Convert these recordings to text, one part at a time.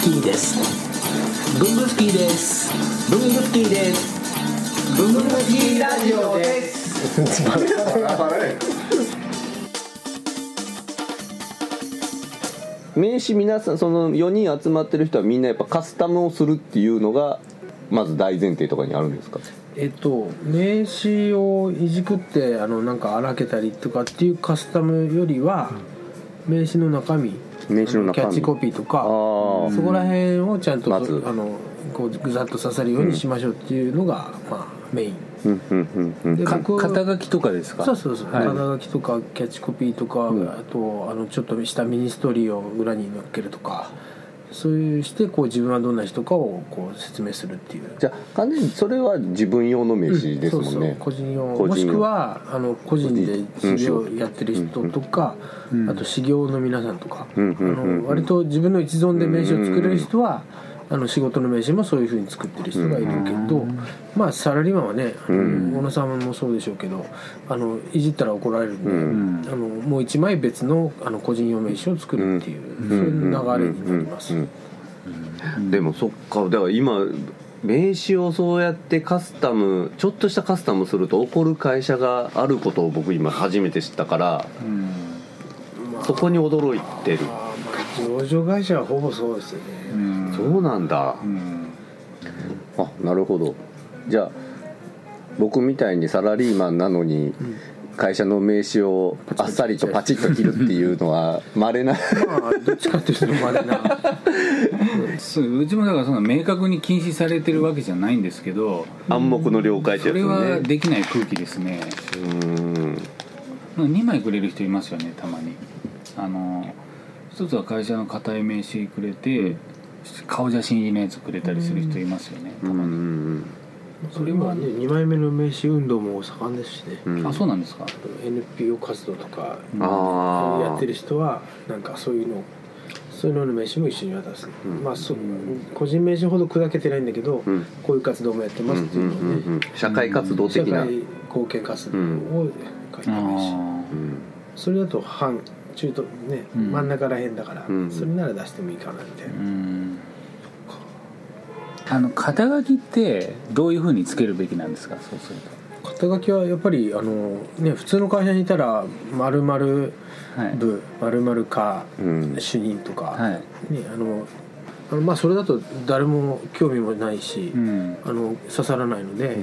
スキーです。ブンブスキーです。ブンブスキーです。ブンブスキーラジオです。名刺皆さんその4人集まってる人はみんなやっぱカスタムをするっていうのがまず大前提とかにあるんですか？えっと名刺をいじくってあのなんか荒けたりとかっていうカスタムよりは、名刺の中身名刺の中身キャッチコピーとかそこら辺をちゃんと、まず。あのこうぐざっと刺さるようにしましょうっていうのが、まあメイン。うんうんうん肩書きとかですか？そうそうそう、はい。肩書きとかキャッチコピーとか、あとあのちょっとしたミニストーリーを裏に載っけるとかそういうしてこう自分はどんな人かをこう説明するっていう。じゃあ完全にそれは自分用の名刺ですもんね、そうそう個人用。個人用。もしくはあの個人で修行やってる人とか、あと修行の皆さんとか、うんうんうんうん。あの割と自分の一存で名刺を作れる人は、あの仕事の名刺もそういうふうに作ってる人がいるけど、まあサラリーマンはねあの小野さんもそうでしょうけどあのいじったら怒られるんで、あのもう一枚別のあの個人用名刺を作るっていう、そういう流れになります。でもそっか。だから今名刺をそうやってカスタムちょっとしたカスタムすると怒る会社があることを僕今初めて知ったからうん。そこに驚いてる。まあ上場会社はほぼそうですよね。うんそうなんだ。うん。あなるほど。じゃあ僕みたいにサラリーマンなのに会社の名刺をあっさりとパチッと切るっていうのは稀な。まあどっちかっていうとまれな。そううちもだからそんな明確に禁止されてるわけじゃないんですけど暗黙の了解ってそれやつねはできない空気ですね。うーん2枚くれる人いますよねたまに。あの一つは会社の固い名刺くれて、顔写真入りのやつくれたりする人いますよね、うんうたまにん。それはね2枚目の名刺運動も盛んですしね、うん。あそうなんですか。NPO 活動とかやってる人はなんかそういうのそういうのの名刺も一緒に渡す、まあそう個人名刺ほど砕けてないんだけど、うん。こういう活動もやってますっていうのをね、うんうんうんうん社会活動社的な、会貢献活動を書いてあないし、ー。うん。それだと半中途ね、うん。真ん中らへんだから、うん。それなら出してもいいかなみたいな、うんあの肩書きってどういうふうにつけるべきなんですか？そうする肩書きはやっぱりあの、ね、普通の会社にいたら〇〇とはい。部〇〇課うん。主任とか、はい。ね、あのあのまあそれだと誰も興味もないし、うん。あの刺さらないので、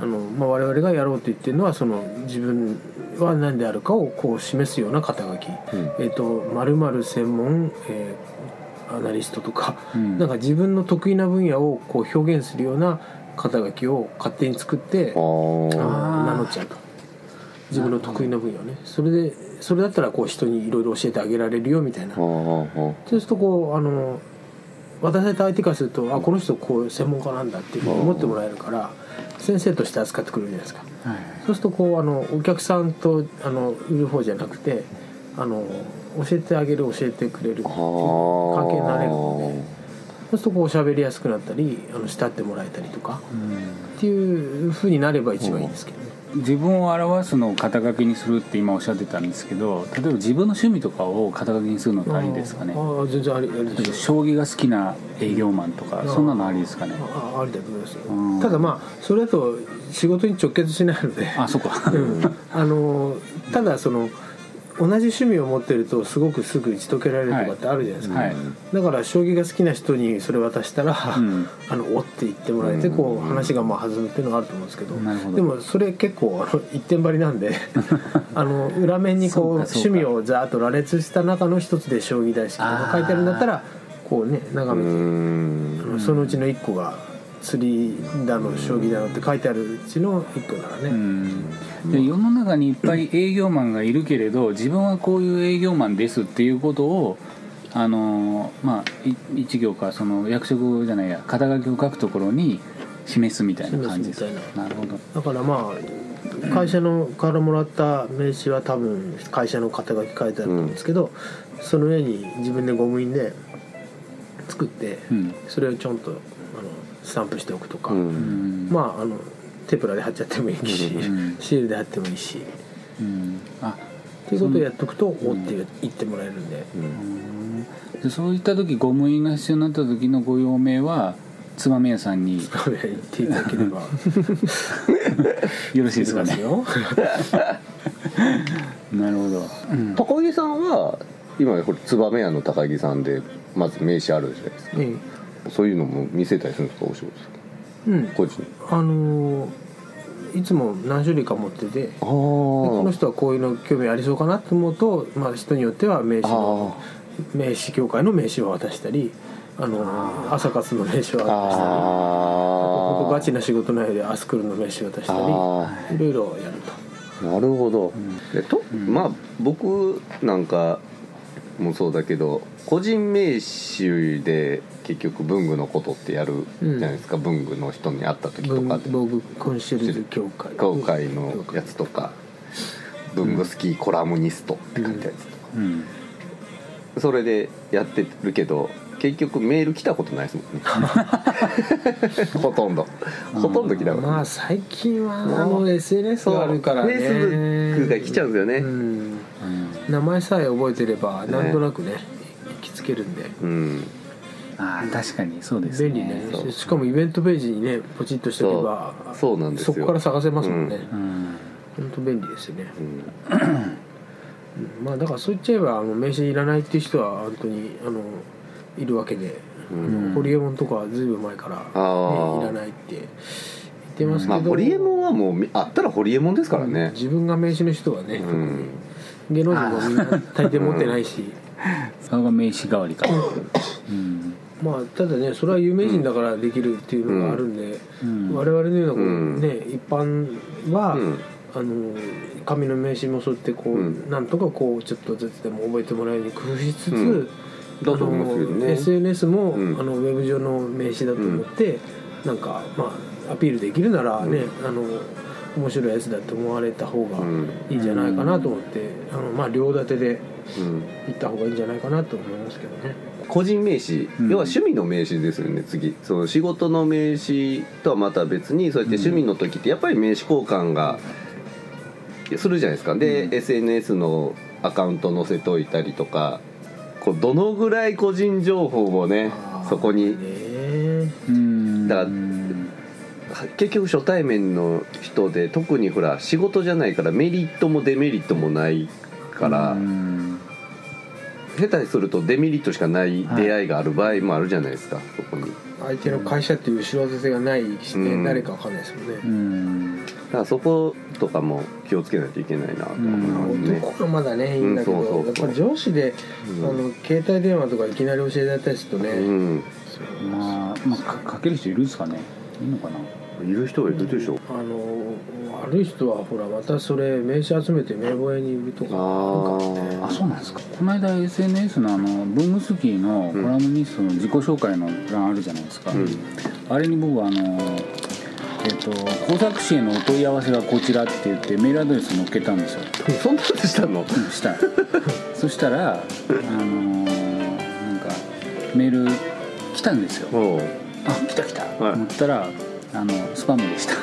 あのまあ、我々がやろうと言ってるのはその自分は何であるかをこう示すような肩書き、えっ、と〇〇専門、えーアナリストとか、うん。なんか自分の得意な分野をこう表現するような肩書きを勝手に作って名乗っちゃうと。自分の得意な分野をね。それでそれだったらこう人にいろいろ教えてあげられるよみたいな。そうするとこうあの渡された相手からするとあこの人こう専門家なんだっていうふうに思ってもらえるから先生として扱ってくれるじゃないですか。はいそうするとこうあのお客さんとあの売る方じゃなくてあの教えてあげる教えてくれるっていう関係になれるので。そうするとこう喋りやすくなったりあの慕ってもらえたりとかっていうふうになれば一番いいんですけどね。自分を表すのを肩書きにするって今おっしゃってたんですけど例えば自分の趣味とかを肩書きにするのってありですかね。ああ全然ありでしょ将棋が好きな営業マンとかそんなのありですかね。あありだと思いますよ。うん。ただまあそれだと仕事に直結しないので。あそっか。うん。あのただその同じ趣味を持ってるとすごくすぐ打ち解けられるとかってあるじゃないですか、はい。だから将棋が好きな人にそれ渡したら、ん。あのおって言ってもらえてこう話がまあ弾むっていうのがあると思うんですけど。ど。でもそれ結構あの一点張りなんで あの裏面にこう趣味をざーっと羅列した中の一つで将棋大好きとか書いてあるんだったらこうね眺めて、そのうちの一個が釣りだの将棋だのって書いてあるうちの一個ならね、うん。で世の中にいっぱい 営業マンがいるけれど自分はこういう営業マンですっていうことをあのまあい一行かその役職じゃないや肩書きを書くところに示すみたいな感じですなるほど。だからまあ会社のからもらった名刺は多分会社の肩書き書いてあると思うんですけど、その上に自分でゴム印で作って、うん。それをちょんとスタンプしておくとか、うん。うんまああのテプラで貼っちゃってもいいし、ん。シールで貼ってもいいし。うん。あ。っていうことをやっとくと「お」って言ってもらえるんで、でそういった時ゴム印が必要になった時のご用命は燕屋さんに言っていただければ。よろしいですかね。なるほど、うん。高木さんは今これ燕屋の高木さんでまず名刺あるじゃないですか。えそういうのも見せたりするんですかお仕事うん。個人。あのーいつも何種類か持っててああこの人はこういうの興味ありそうかなと思うと、まあ、人によっては名刺の名刺協会の名刺を渡したりあの朝活の名刺を渡したり本当ガあチな仕事内容でアスクルの名刺を渡したりあいろいろやると。あなるほど、でとまあ僕なんかもそうだけど個人名刺で結局文具のことってやるじゃないですか、文具の人に会った時と文かで。房具コンシェルジュ協会。今回のやつとか。文具好きコラムニストって書いたやつとか、うん。それでやってるけど結局メール来たことないですもんね。ほとんど。ほとんど来たことない、まあ最近はあの SNS があるからね。フェイスブックが来ちゃうんですよね。うん名前さえ覚えてればなんとなくね行きつけるんで。うん。ああ確かにそうですね。便利ね。しかもイベントページにねポチッとしておけばそう。そうなんですよ。そこから探せますもんね、うん。本当便利ですよね、うん。うん。まあだからそう言っちゃえばあの名刺いらないっていう人は本当にあのいるわけで、うん。あのホリエモンとかはずいぶん前から、ね、いらないって言ってますけど、まあホリエモンはもうみあったらホリエモンですからね。自分が名刺の人はね、うん芸能人もみんな大抵持ってないし、それが名刺代わりか。うん。まあただねそれは有名人だからできるっていうのがあるんで、うん。我々のようなこう、うん。ね一般は、うん。あの紙の名刺もそうやってこう、うん。なんとかこうちょっとずつでも覚えてもらえるように工夫しつつ、あの SNS も、うん。あのウェブ上の名刺だと思って、なんかまあアピールできるならね、あの面白いやつだと思われた方がうんいいんじゃないかなと思って、あのまあ両立てでうん。行った方がいいんじゃないかなと思いますけどね。個人名刺、うん。要は趣味の名刺ですよね次。その仕事の名刺とはまた別にそうやって趣味の時ってやっぱり名刺交換がするじゃないですか。で、うん。SNS のアカウント載せといたりとかこうどのぐらい個人情報をねそこにね。うん。だから結局初対面の人で特にほら仕事じゃないからメリットもデメリットもないから、うん下手にするとデメリットしかない出会いがある場合もあるじゃないですか、そこに。相手の会社っていう後ろ盾がないしね、うん。誰かわかんないですもんね。うん。だからそことかも気をつけないといけないなと思いますね、男はまだねいいんだけど、うんそう上司で、うん。あの携帯電話とかいきなり教えられたりするとね、うん。まあ、まあ、かかける人いるんですかね。いいのかないる人がいるでしょ。あの悪い人はほらまたそれ名刺集めて名簿屋に売るとか。あああそうなんですか。この間 SNS のあの文具スキーのコラムニストの自己紹介の欄あるじゃないですか、うん。あれに僕はあのえっと工作士へのお問い合わせがこちらって言ってメールアドレス載っけたんですよ。そんなことしたの？うんした。ら そしたらあのーなんかメール来たんですよ。あ来た来た、はい。思ったらあのスパムでした。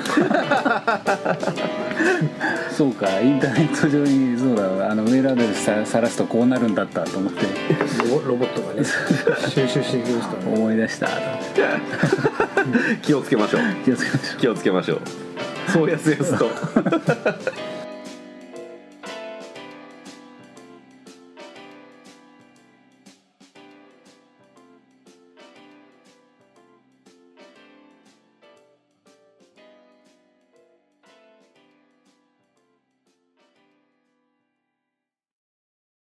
そうかインターネット上にそうだあのメールアドレスささらすとこうなるんだったと思って。ロボロボットがね収集していきますからね。思い出した。気をつけましょう。気をつけましょう。気をつけましょう。そうやすやすと